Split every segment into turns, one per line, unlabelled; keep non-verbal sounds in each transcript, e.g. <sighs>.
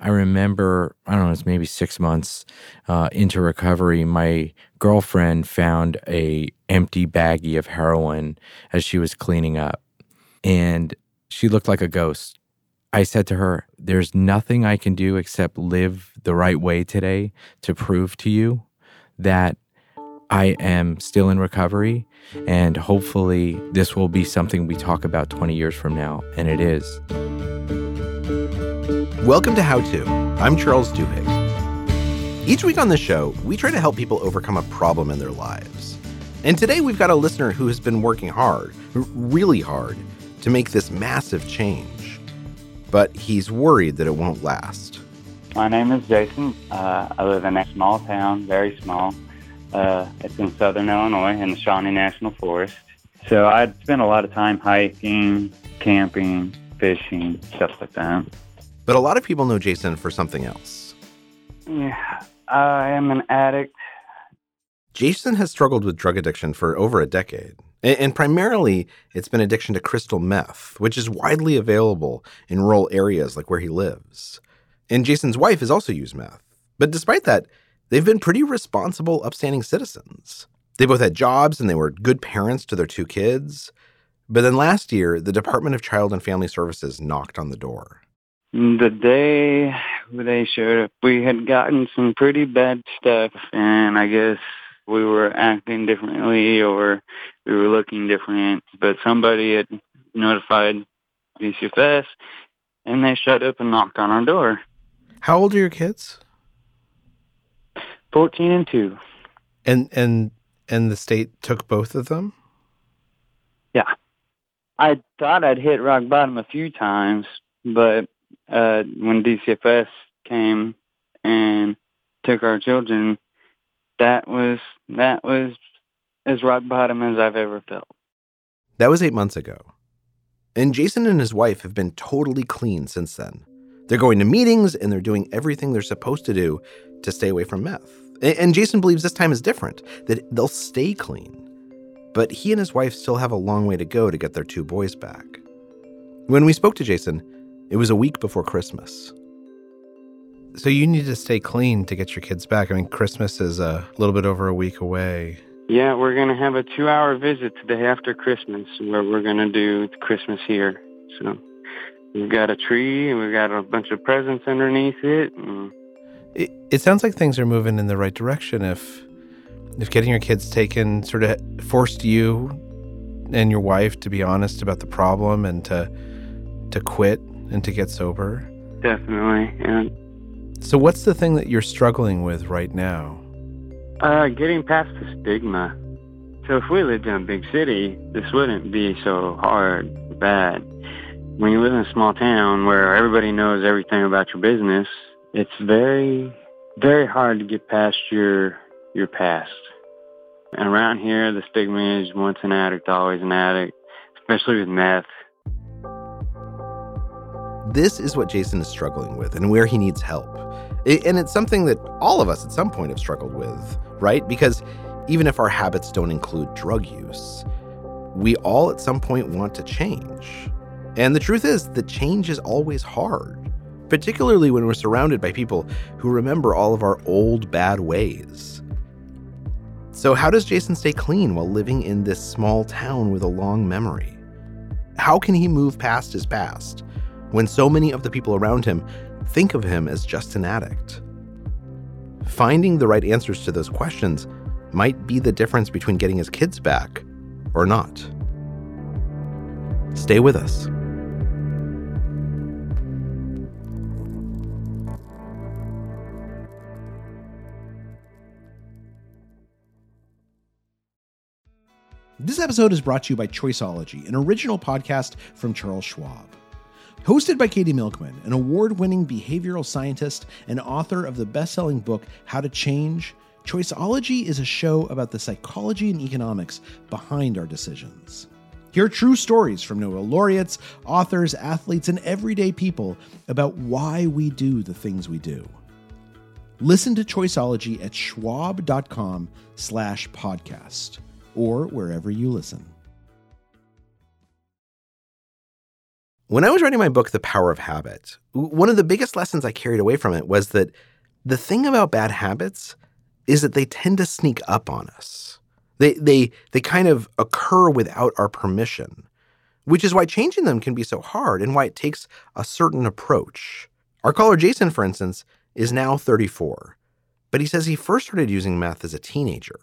I remember, I don't know, it's maybe six months uh, into recovery. My girlfriend found a empty baggie of heroin as she was cleaning up, and she looked like a ghost. I said to her, "There's nothing I can do except live the right way today to prove to you that I am still in recovery, and hopefully, this will be something we talk about 20 years from now." And it is.
Welcome to How To. I'm Charles Duhigg. Each week on the show, we try to help people overcome a problem in their lives. And today we've got a listener who has been working hard, really hard, to make this massive change. But he's worried that it won't last.
My name is Jason. Uh, I live in a small town, very small. Uh, it's in southern Illinois in the Shawnee National Forest. So I spend a lot of time hiking, camping, fishing, stuff like that.
But a lot of people know Jason for something else.
Yeah, I am an addict.
Jason has struggled with drug addiction for over a decade. And primarily, it's been addiction to crystal meth, which is widely available in rural areas like where he lives. And Jason's wife has also used meth. But despite that, they've been pretty responsible, upstanding citizens. They both had jobs and they were good parents to their two kids. But then last year, the Department of Child and Family Services knocked on the door.
The day they showed up, we had gotten some pretty bad stuff, and I guess we were acting differently or we were looking different. But somebody had notified DCFS, and they showed up and knocked on our door.
How old are your kids?
Fourteen and two.
And and and the state took both of them.
Yeah, I thought I'd hit rock bottom a few times, but uh, when DCFS came and took our children, that was that was as rock bottom as I've ever felt.
That was eight months ago. And Jason and his wife have been totally clean since then. They're going to meetings and they're doing everything they're supposed to do to stay away from meth. And Jason believes this time is different, that they'll stay clean. But he and his wife still have a long way to go to get their two boys back. When we spoke to Jason, it was a week before Christmas. So you need to stay clean to get your kids back. I mean, Christmas is a little bit over a week away.
Yeah, we're going to have a two hour visit the day after Christmas where we're going to do Christmas here. So we've got a tree and we've got a bunch of presents underneath it.
It, it sounds like things are moving in the right direction. If if getting your kids taken sort of forced you and your wife to be honest about the problem and to to quit and to get sober?
Definitely. And
so, what's the thing that you're struggling with right now?
Uh, getting past the stigma. So, if we lived in a big city, this wouldn't be so hard, bad. When you live in a small town where everybody knows everything about your business, it's very, very hard to get past your your past. And around here, the stigma is once an addict, always an addict, especially with meth.
This is what Jason is struggling with and where he needs help. And it's something that all of us at some point have struggled with, right? Because even if our habits don't include drug use, we all at some point want to change. And the truth is that change is always hard, particularly when we're surrounded by people who remember all of our old bad ways. So, how does Jason stay clean while living in this small town with a long memory? How can he move past his past when so many of the people around him think of him as just an addict? Finding the right answers to those questions might be the difference between getting his kids back or not. Stay with us.
This episode is brought to you by Choiceology, an original podcast from Charles Schwab. Hosted by Katie Milkman, an award winning behavioral scientist and author of the best selling book, How to Change, Choiceology is a show about the psychology and economics behind our decisions. Hear true stories from Nobel laureates, authors, athletes, and everyday people about why we do the things we do. Listen to Choiceology at schwab.com slash podcast or wherever you listen.
When I was writing my book, The Power of Habit, one of the biggest lessons I carried away from it was that the thing about bad habits is that they tend to sneak up on us. They, they, they kind of occur without our permission, which is why changing them can be so hard and why it takes a certain approach. Our caller, Jason, for instance, is now 34, but he says he first started using meth as a teenager.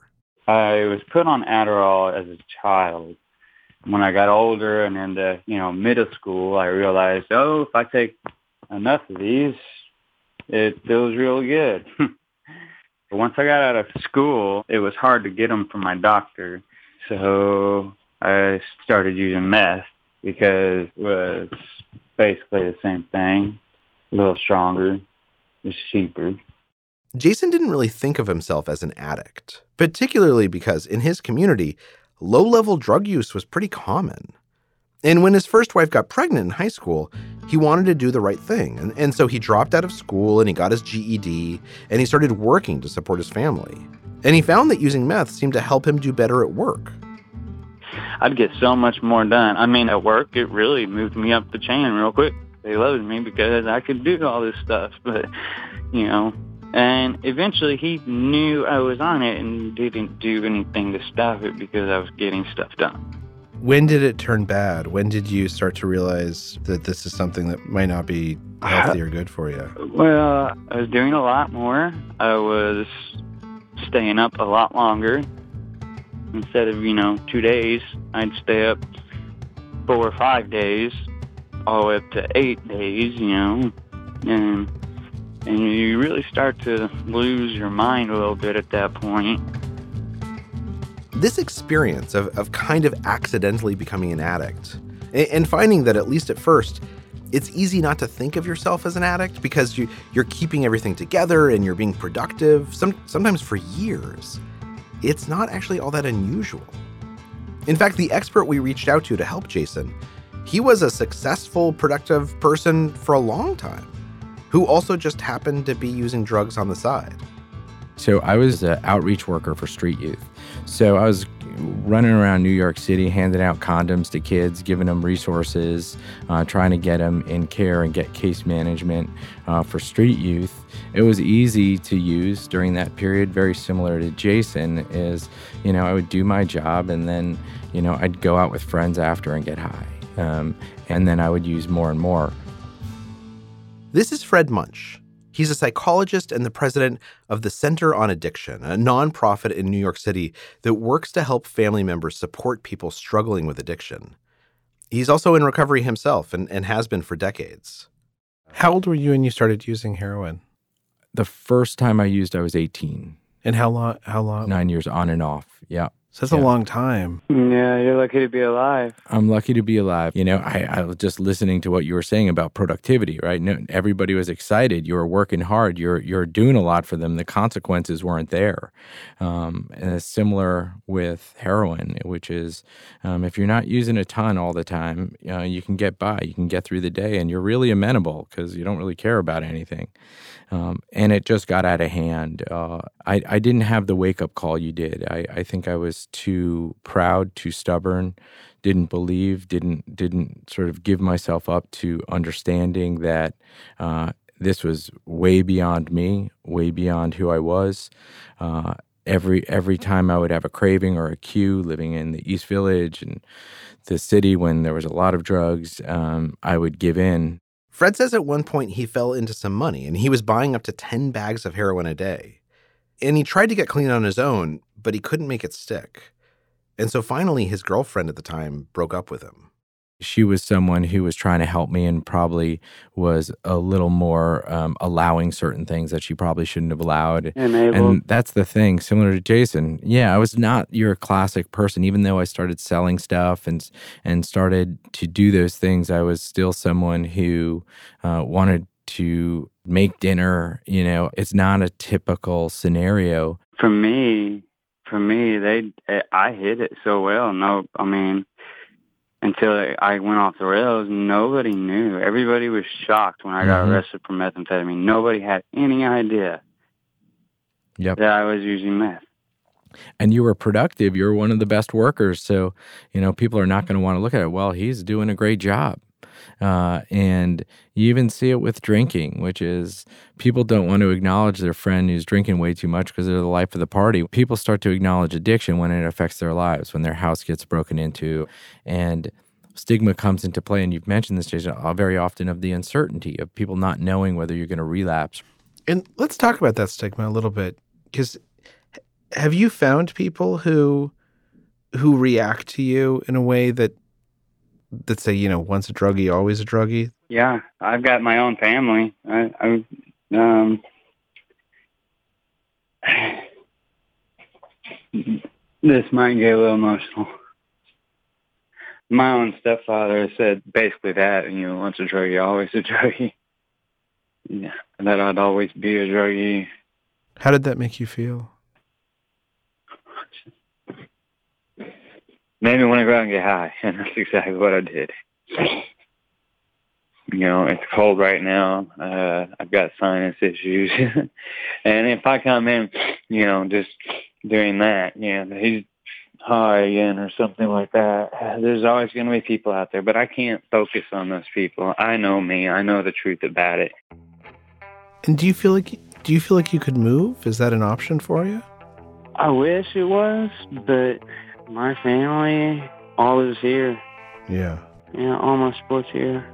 I was put on Adderall as a child when I got older and into, you know, middle school, I realized, oh, if I take enough of these, it feels real good. <laughs> but once I got out of school, it was hard to get them from my doctor. So I started using meth because it was basically the same thing, a little stronger, it's cheaper.
Jason didn't really think of himself as an addict, particularly because in his community, low level drug use was pretty common. And when his first wife got pregnant in high school, he wanted to do the right thing. And, and so he dropped out of school and he got his GED and he started working to support his family. And he found that using meth seemed to help him do better at work.
I'd get so much more done. I mean, at work, it really moved me up the chain real quick. They loved me because I could do all this stuff. But, you know, and eventually he knew I was on it and didn't do anything to stop it because I was getting stuff done.
When did it turn bad? When did you start to realize that this is something that might not be healthy or good for you?
Well, I was doing a lot more. I was staying up a lot longer. Instead of, you know, two days, I'd stay up four or five days, all the way up to eight days, you know. And and you really start to lose your mind a little bit at that point.
This experience of, of kind of accidentally becoming an addict and, and finding that, at least at first, it's easy not to think of yourself as an addict because you, you're keeping everything together and you're being productive, some, sometimes for years. It's not actually all that unusual. In fact, the expert we reached out to to help Jason, he was a successful, productive person for a long time who also just happened to be using drugs on the side.
So I was an outreach worker for Street Youth. So I was running around New York City, handing out condoms to kids, giving them resources, uh, trying to get them in care and get case management uh, for street youth. It was easy to use during that period, very similar to Jason. Is you know I would do my job and then you know I'd go out with friends after and get high, um, and then I would use more and more.
This is Fred Muench. He's a psychologist and the president of the Center on Addiction, a nonprofit in New York City that works to help family members support people struggling with addiction. He's also in recovery himself and, and has been for decades.
How old were you when you started using heroin?
The first time I used, I was 18.
And how long? How long?
Nine years on and off. Yeah.
So that's yeah. a long time.
Yeah, you're lucky to be alive.
I'm lucky to be alive. You know, I, I was just listening to what you were saying about productivity, right? No, everybody was excited. You were working hard. You're you're doing a lot for them. The consequences weren't there. Um, and it's similar with heroin, which is um, if you're not using a ton all the time, uh, you can get by. You can get through the day, and you're really amenable because you don't really care about anything. Um, and it just got out of hand. Uh, I, I didn't have the wake up call you did. I, I think I was too proud, too stubborn, didn't believe, didn't didn't sort of give myself up to understanding that uh, this was way beyond me, way beyond who I was. Uh, every every time I would have a craving or a cue, living in the East Village and the city when there was a lot of drugs, um, I would give in
Fred says at one point he fell into some money and he was buying up to 10 bags of heroin a day. And he tried to get clean on his own, but he couldn't make it stick. And so finally, his girlfriend at the time broke up with him
she was someone who was trying to help me and probably was a little more um, allowing certain things that she probably shouldn't have allowed.
Enabled.
And that's the thing, similar to Jason. Yeah, I was not your classic person. Even though I started selling stuff and and started to do those things, I was still someone who uh, wanted to make dinner. You know, it's not a typical scenario.
For me, for me, they I hit it so well. No, I mean until I went off the rails, nobody knew. Everybody was shocked when I got mm-hmm. arrested for methamphetamine. Nobody had any idea
yep.
that I was using meth.
And you were productive. You were one of the best workers. So, you know, people are not going to want to look at it. Well, he's doing a great job. Uh, and you even see it with drinking, which is people don't want to acknowledge their friend who's drinking way too much because they're the life of the party. People start to acknowledge addiction when it affects their lives, when their house gets broken into. And stigma comes into play. And you've mentioned this, Jason, uh, very often of the uncertainty of people not knowing whether you're going to relapse.
And let's talk about that stigma a little bit because have you found people who who react to you in a way that that say, you know, once a druggie, always a druggie?
Yeah, I've got my own family. I, I um, <sighs> this might get a little emotional. My own stepfather said basically that, you know, once a druggie, always a <laughs> druggie. Yeah, that I'd always be a druggie.
How did that make you feel?
Made me want to go out and get high, <laughs> and that's exactly what I did. You know, it's cold right now. Uh, I've got sinus issues, <laughs> and if I come in, you know, just doing that, you know, he's high again or something like that. <sighs> There's always going to be people out there, but I can't focus on those people. I know me. I know the truth about it.
And do you feel like do you feel like you could move? Is that an option for you?
I wish it was, but my family, all is here.
Yeah.
Yeah, all my sports here.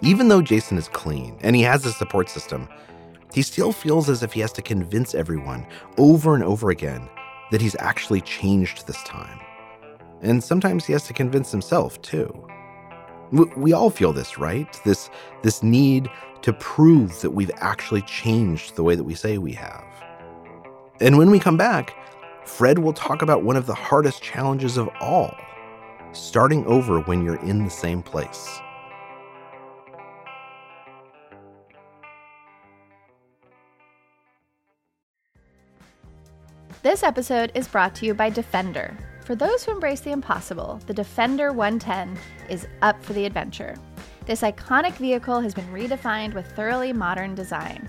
Even though Jason is clean and he has a support system, he still feels as if he has to convince everyone over and over again that he's actually changed this time. And sometimes he has to convince himself too. We all feel this, right? This this need to prove that we've actually changed the way that we say we have. And when we come back, Fred will talk about one of the hardest challenges of all starting over when you're in the same place.
This episode is brought to you by Defender. For those who embrace the impossible, the Defender 110 is up for the adventure. This iconic vehicle has been redefined with thoroughly modern design.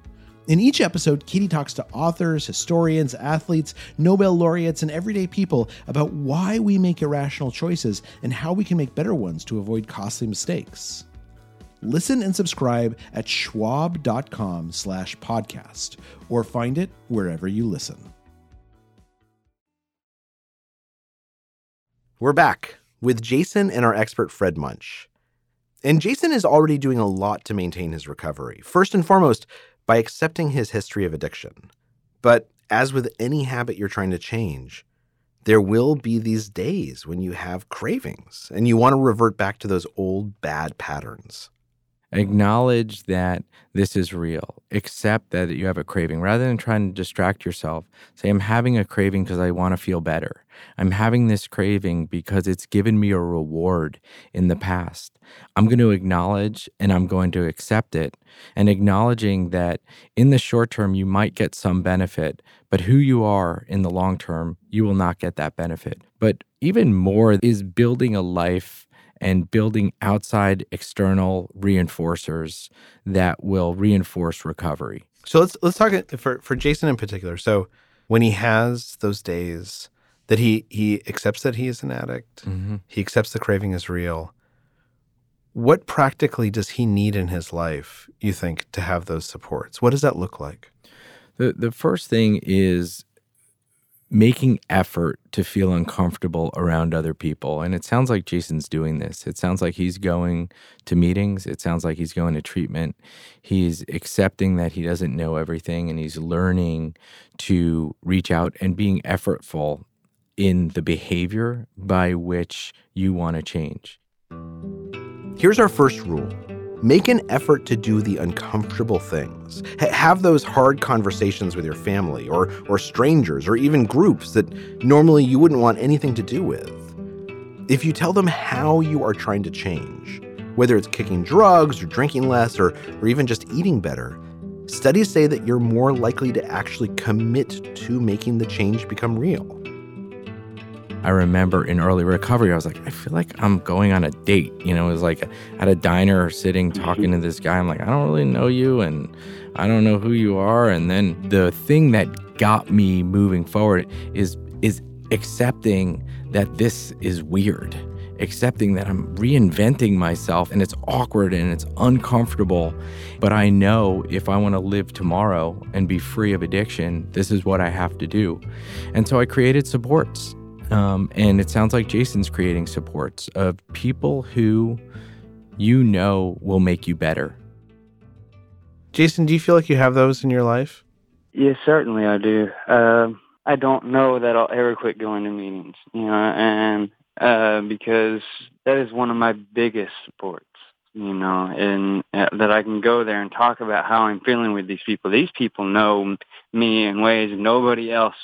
In each episode, Katie talks to authors, historians, athletes, Nobel laureates, and everyday people about why we make irrational choices and how we can make better ones to avoid costly mistakes. Listen and subscribe at schwab.com slash podcast or find it wherever you listen.
We're back with Jason and our expert Fred Muench. And Jason is already doing a lot to maintain his recovery. First and foremost, by accepting his history of addiction. But as with any habit you're trying to change, there will be these days when you have cravings and you want to revert back to those old bad patterns.
Acknowledge that this is real. Accept that you have a craving rather than trying to distract yourself. Say, I'm having a craving because I want to feel better. I'm having this craving because it's given me a reward in the past. I'm going to acknowledge and I'm going to accept it. And acknowledging that in the short term, you might get some benefit, but who you are in the long term, you will not get that benefit. But even more is building a life and building outside external reinforcers that will reinforce recovery.
So let's let's talk for for Jason in particular. So when he has those days that he he accepts that he is an addict,
Mm-hmm.
he accepts the craving is real. What practically does he need in his life, you think, to have those supports? What does that look like?
The the first thing is making effort to feel uncomfortable around other people. And it sounds like Jason's doing this. It sounds like he's going to meetings. It sounds like he's going to treatment. He's accepting that he doesn't know everything and he's learning to reach out and being effortful in the behavior by which you want to change.
Here's our first rule make an effort to do the uncomfortable things. Have those hard conversations with your family or, or strangers or even groups that normally you wouldn't want anything to do with. If you tell them how you are trying to change, whether it's kicking drugs or drinking less or, or even just eating better, studies say that you're more likely to actually commit to making the change become real.
I remember in early recovery, I was like, I feel like I'm going on a date. You know, it was like at a diner sitting mm-hmm. talking to this guy. I'm like, I don't really know you and I don't know who you are. And then the thing that got me moving forward is is accepting that this is weird. Accepting that I'm reinventing myself and it's awkward and it's uncomfortable. But I know if I want to live tomorrow and be free of addiction, this is what I have to do. And so I created supports. Um, and it sounds like Jason's creating supports of people who you know will make you better.
Jason, do you feel like you have those in your life?
Yes, certainly I do. Um, I don't know that I'll ever quit going to meetings, you know, and uh, because that is one of my biggest supports, you know, and uh, that I can go there and talk about how I'm feeling with these people. These people know me in ways nobody else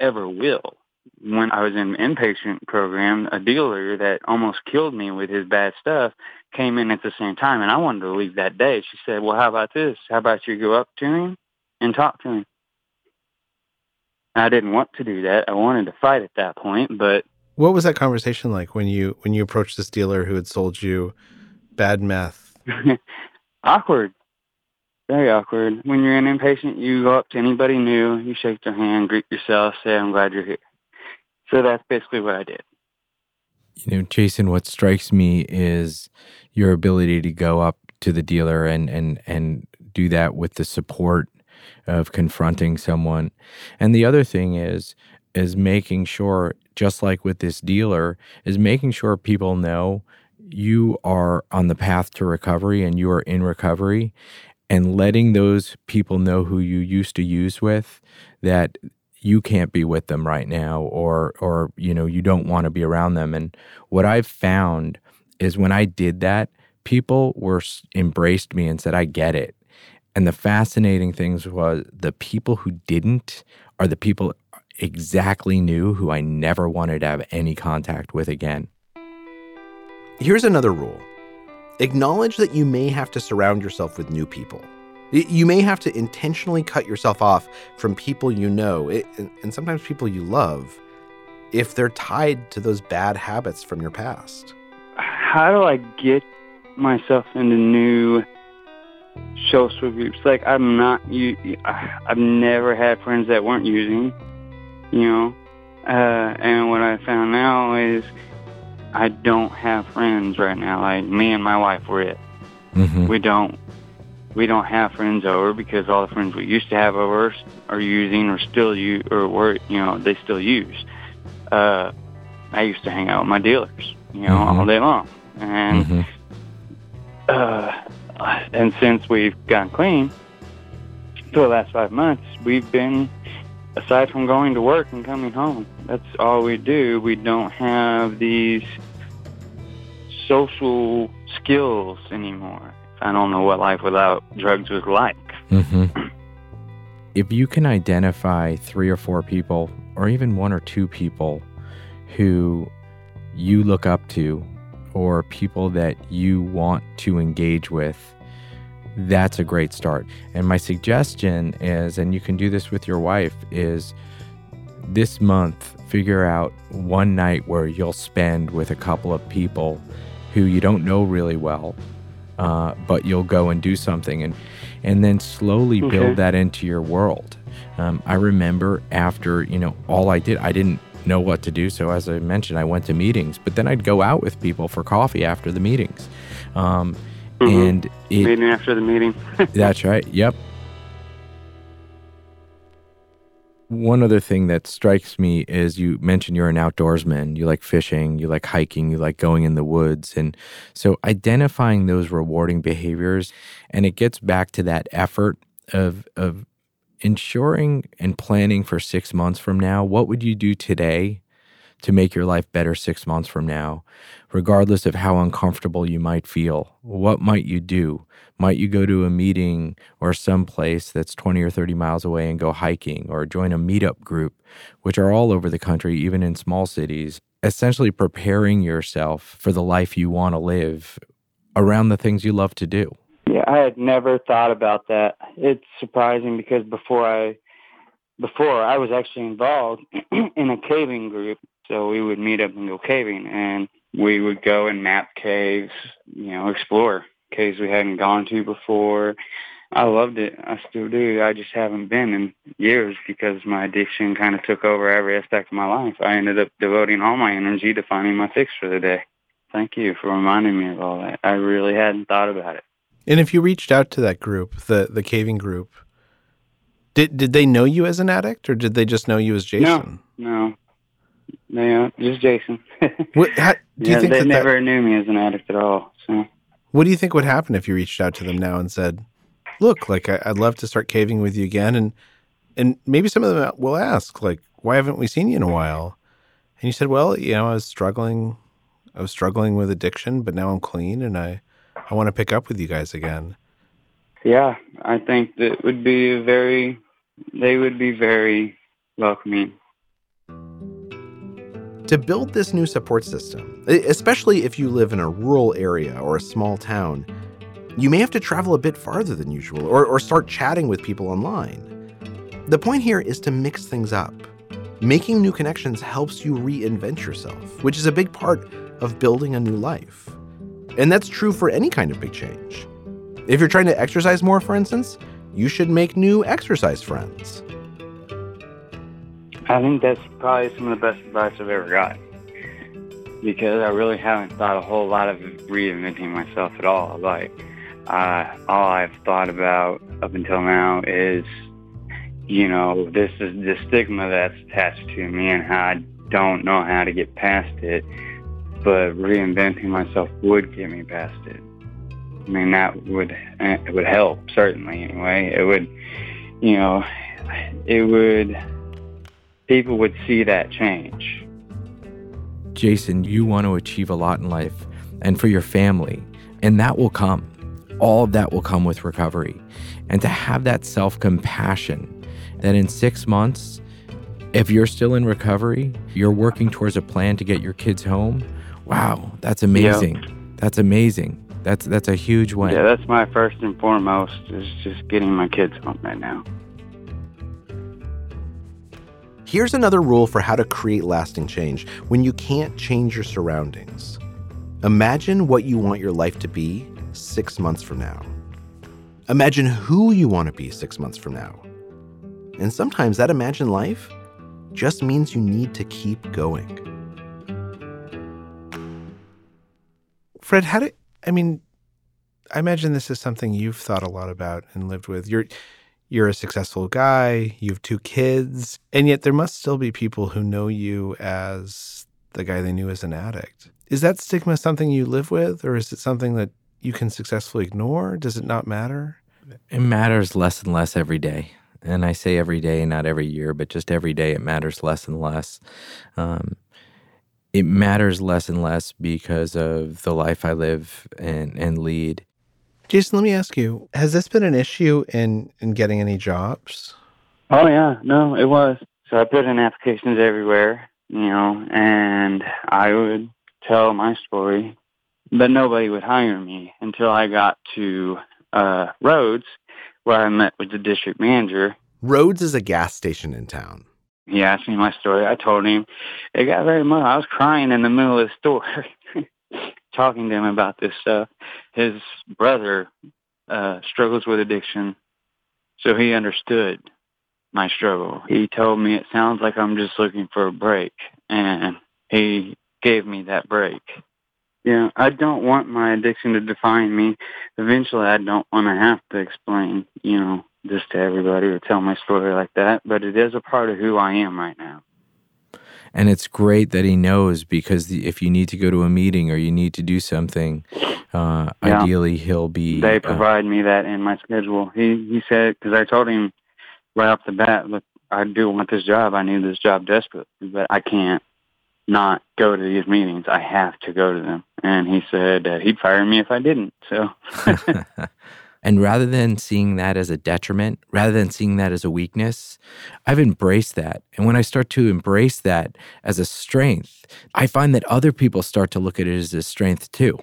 ever will. When I was in inpatient program, a dealer that almost killed me with his bad stuff came in at the same time, and I wanted to leave that day. She said, "Well, how about this? How about you go up to him and talk to him?" I didn't want to do that. I wanted to fight at that point, but
What was that conversation like when you when you approached this dealer who had sold you bad meth? <laughs>
awkward. Very awkward. When you're an inpatient, you go up to anybody new, you shake their hand, greet yourself, say, I'm glad you're here. So that's basically what I did.
You know, Jason, what strikes me is your ability to go up to the dealer and and and do that with the support of confronting someone. And the other thing is is making sure just like with this dealer is making sure people know you are on the path to recovery and you are in recovery and letting those people know who you used to use with that you can't be with them right now or or you know you don't want to be around them. And what i've found is when i did that people were embraced me and said i get it. And the fascinating things was the people who didn't are the people exactly knew who i never wanted to have any contact with again.
Here's another rule. Acknowledge that you may have to surround yourself with new people. You may have to intentionally cut yourself off from people you know, and sometimes people you love, if they're tied to those bad habits from your past.
How do I get myself into new social groups? Like I'm not, you, I've never had friends that weren't using, you know, uh, and what I found now is I don't have friends right now. Like me and my wife, we're it.
mm-hmm.
We don't we don't have friends over because all the friends we used to have over are using or still use or were you know they still use. Uh, I used to hang out with my dealers, you know,
Mhm.
all day long, and
Mm-hmm.
uh, and since we've gotten clean for the last five months, we've been aside from going to work and coming home. That's all we do. We don't have these social skills anymore. I don't know what life without drugs was like.
Mm-hmm. if you can identify three or four people, or even one or two people who you look up to, or people that you want to engage with, that's a great start. And my suggestion is, and you can do this with your wife, is this month, figure out one night where you'll spend with a couple of people who you don't know really well, uh, but you'll go and do something and and then slowly
Okay.
build that into your world. Um, I remember after, you know, all I did, I didn't know what to do. So, as I mentioned, I went to meetings, but then I'd go out with people for coffee after the meetings. Um,
Mhm.
And it,
Meeting after the meeting. <laughs>
that's right. Yep. One other thing that strikes me is you mentioned you're an outdoorsman. You like fishing, you like hiking, you like going in the woods. And so identifying those rewarding behaviors, and it gets back to that effort of, of ensuring and planning for six months from now. What would you do today to make your life better six months from now, regardless of how uncomfortable you might feel? What might you do? Might you go to a meeting or some place that's 20 or 30 miles away and go hiking or join a meetup group, which are all over the country, even in small cities, essentially preparing yourself for the life you want to live around the things you love to do?
Yeah, I had never thought about that. It's surprising because before I before I was actually involved <clears throat> in a caving group. So we would meet up and go caving and we would go and map caves, you know, explore caves we hadn't gone to before. I loved it. I still do. I just haven't been in years because my addiction kind of took over every aspect of my life. I ended up devoting all my energy to finding my fix for the day. Thank you for reminding me of all that. I really hadn't thought about it.
And if you reached out to that group, the the caving group, did did they know you as an addict, or did they just know you as Jason?
No, no, just Jason. <laughs>
What, how, do you
yeah,
think
they
that, that-
never knew me as an addict at all. So
what do you think would happen if you reached out to them now and said, "Look, like I, I'd love to start caving with you again," and and maybe some of them will ask, like, "Why haven't we seen you in a while?" And you said, "Well, you know, I was struggling, I was struggling with addiction, but now I'm clean, and I I want to pick up with you guys again."
yeah, I think that would be very, they would be very welcoming.
To build this new support system, especially if you live in a rural area or a small town, you may have to travel a bit farther than usual or, or start chatting with people online. The point here is to mix things up. Making new connections helps you reinvent yourself, which is a big part of building a new life. And that's true for any kind of big change. If you're trying to exercise more, for instance, you should make new exercise friends.
I think that's probably some of the best advice I've ever got because I really haven't thought a whole lot of reinventing myself at all. Like, uh, all I've thought about up until now is, you know, this is the stigma that's attached to me and how I don't know how to get past it. But reinventing myself would get me past it. I mean, that would it would help certainly. Anyway, it would, you know, it would people would see that change.
Jason, you want to achieve a lot in life and for your family, and that will come. All of that will come with recovery. And to have that self compassion that in six months, if you're still in recovery, you're working towards a plan to get your kids home. Wow, that's amazing. That's amazing. That's that's a huge win.
Yeah, that's my first and foremost is just getting my kids home right now.
Here's another rule for how to create lasting change when you can't change your surroundings. Imagine what you want your life to be six months from now. Imagine who you want to be six months from now. And sometimes that imagined life just means you need to keep going.
Fred, how do I mean? I imagine this is something you've thought a lot about and lived with. You're you're a successful guy. You have two kids, and yet there must still be people who know you as the guy they knew as an addict. Is that stigma something you live with, or is it something that you can successfully ignore? Does it not matter?
It matters less and less every day. And I say every day, not every year, but just every day, it matters less and less. Um, it matters less and less because of the life I live and, and lead.
Jason, let me ask you: Has this been an issue in in getting any jobs?
Oh yeah, no, it was. So I put in applications everywhere, you know, and I would tell my story, but nobody would hire me until I got to uh Rhodes, where I met with the district manager.
Rhodes is a gas station in town.
He asked me my story. I told him. It got very much. I was crying in the middle of the store, <laughs> talking to him about this stuff. His brother uh, struggles with addiction, so he understood my struggle. He told me it sounds like I'm just looking for a break, and he gave me that break. Yeah, I don't want my addiction to define me. Eventually, I don't want to have to explain, you know, this to everybody or tell my story like that, but it is a part of who I am right now.
And it's great that he knows because the, if you need to go to a meeting or you need to do something, uh,
Yeah.
ideally he'll be.
They
uh,
provide me that in my schedule. He he said because I told him right off the bat, look, I do want this job. I need this job desperately, but I can't not go to these meetings. I have to go to them. And he said that he'd fire me if I didn't. So <laughs> <laughs> <laughs>
and rather than seeing that as a detriment, rather than seeing that as a weakness, I've embraced that. And when I start to embrace that as a strength, I find that other people start to look at it as a strength too.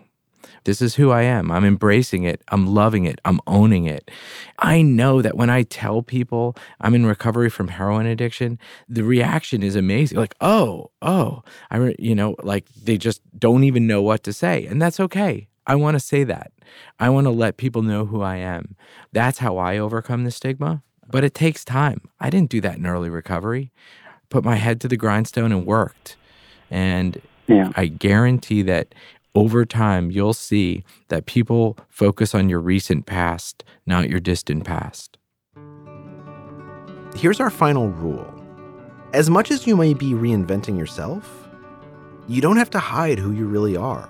This is who I am. I'm embracing it. I'm loving it. I'm owning it. I know that when I tell people I'm in recovery from heroin addiction, the reaction is amazing. Like, oh, oh, I, you know, like they just don't even know what to say. And that's okay. I want to say that. I want to let people know who I am. That's how I overcome the stigma. But it takes time. I didn't do that in early recovery. Put my head to the grindstone and worked. And
yeah.
I guarantee that over time, you'll see that people focus on your recent past, not your distant past.
Here's our final rule as much as you may be reinventing yourself, you don't have to hide who you really are.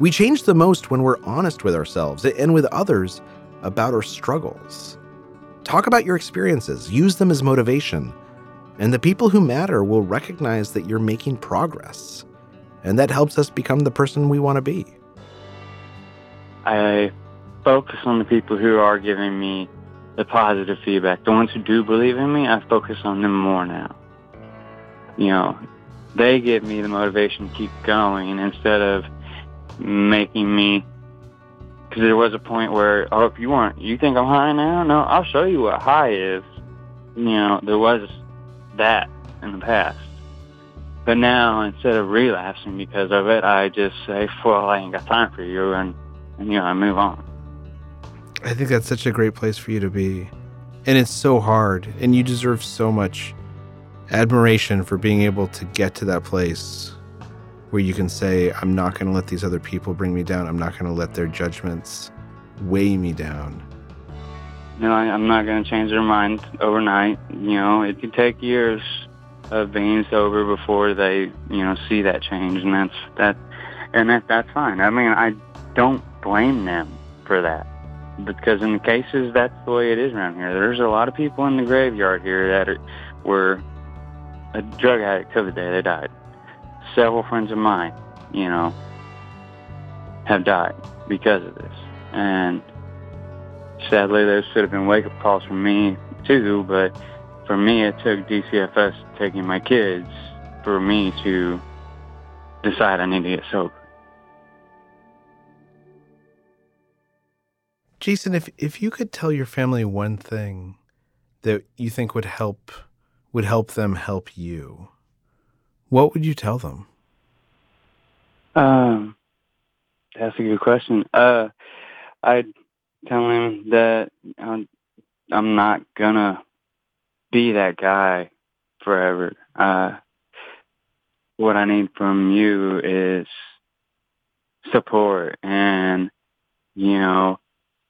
We change the most when we're honest with ourselves and with others about our struggles. Talk about your experiences, use them as motivation, and the people who matter will recognize that you're making progress. And that helps us become the person we want to be.
I focus on the people who are giving me the positive feedback. The ones who do believe in me, I focus on them more now. You know, they give me the motivation to keep going instead of making me. Because there was a point where, oh, if you want, you think I'm high now? No, I'll show you what high is. You know, there was that in the past. But now, instead of relapsing because of it, I just say, well, I ain't got time for you, and, and you know, I move on.
I think that's such a great place for you to be. And it's so hard, and you deserve so much admiration for being able to get to that place where you can say, I'm not going to let these other people bring me down. I'm not going to let their judgments weigh me down.
No, I, I'm not going to change their mind overnight. You know, it could take years of being sober before they, you know, see that change, and that's that, and that that's fine. I mean, I don't blame them for that because in the cases that's the way it is around here. There's a lot of people in the graveyard here that are, were a drug addict till the day they died. Several friends of mine, you know, have died because of this, and sadly, those should have been wake-up calls for me too. But for me, it took DCFS taking my kids for me to decide I need to get sober.
Jason, if if you could tell your family one thing that you think would help would help them help you, what would you tell them?
Um, that's a good question. Uh, I'd tell him that I'm, I'm not gonna be that guy forever. Uh, what I need from you is support and, you know,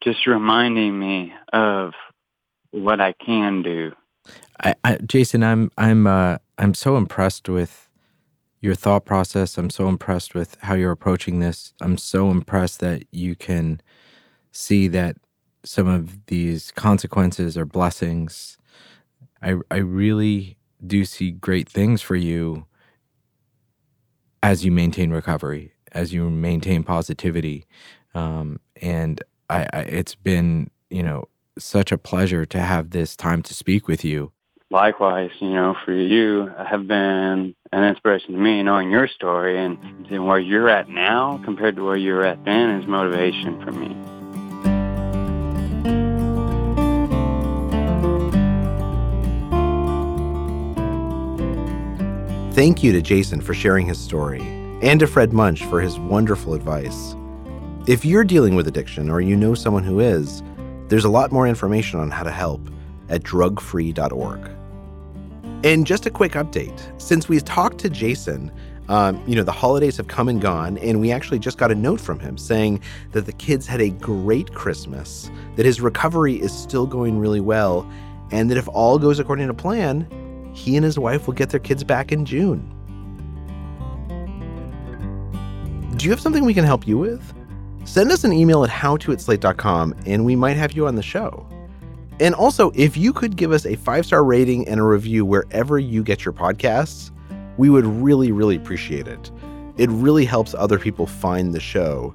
just reminding me of what I can do.
I, I, Jason, I'm I'm uh, I'm so impressed with your thought process. I'm so impressed with how you're approaching this. I'm so impressed that you can see that some of these consequences are blessings. I I really do see great things for you as you maintain recovery, as you maintain positivity, um, and I, I it's been you know such a pleasure to have this time to speak with you.
Likewise, you know, for you, uh, have been an inspiration to me knowing your story and, and where you're at now compared to where you were at then is motivation for me.
Thank you to Jason for sharing his story and to Fred Muench for his wonderful advice. If you're dealing with addiction or you know someone who is, there's a lot more information on how to help at drugfree.org. And just a quick update since we talked to Jason, um, you know, the holidays have come and gone, and we actually just got a note from him saying that the kids had a great Christmas, that his recovery is still going really well, and that if all goes according to plan, he and his wife will get their kids back in June. Do you have something we can help you with? Send us an email at howto and we might have you on the show. And also, if you could give us a five star rating and a review wherever you get your podcasts, we would really, really appreciate it. It really helps other people find the show,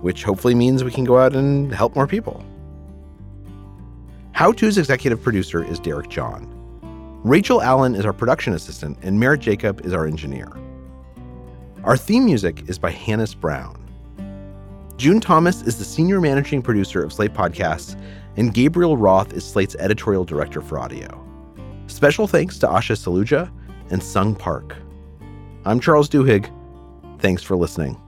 which hopefully means we can go out and help more people. How To's executive producer is Derek John. Rachel Allen is our production assistant, and Merritt Jacob is our engineer. Our theme music is by Hannis Brown. June Thomas is the senior managing producer of Slate Podcasts, and Gabriel Roth is Slate's editorial director for audio. Special thanks to Asha Saluja and Sung Park. I'm Charles Duhigg. Thanks for listening.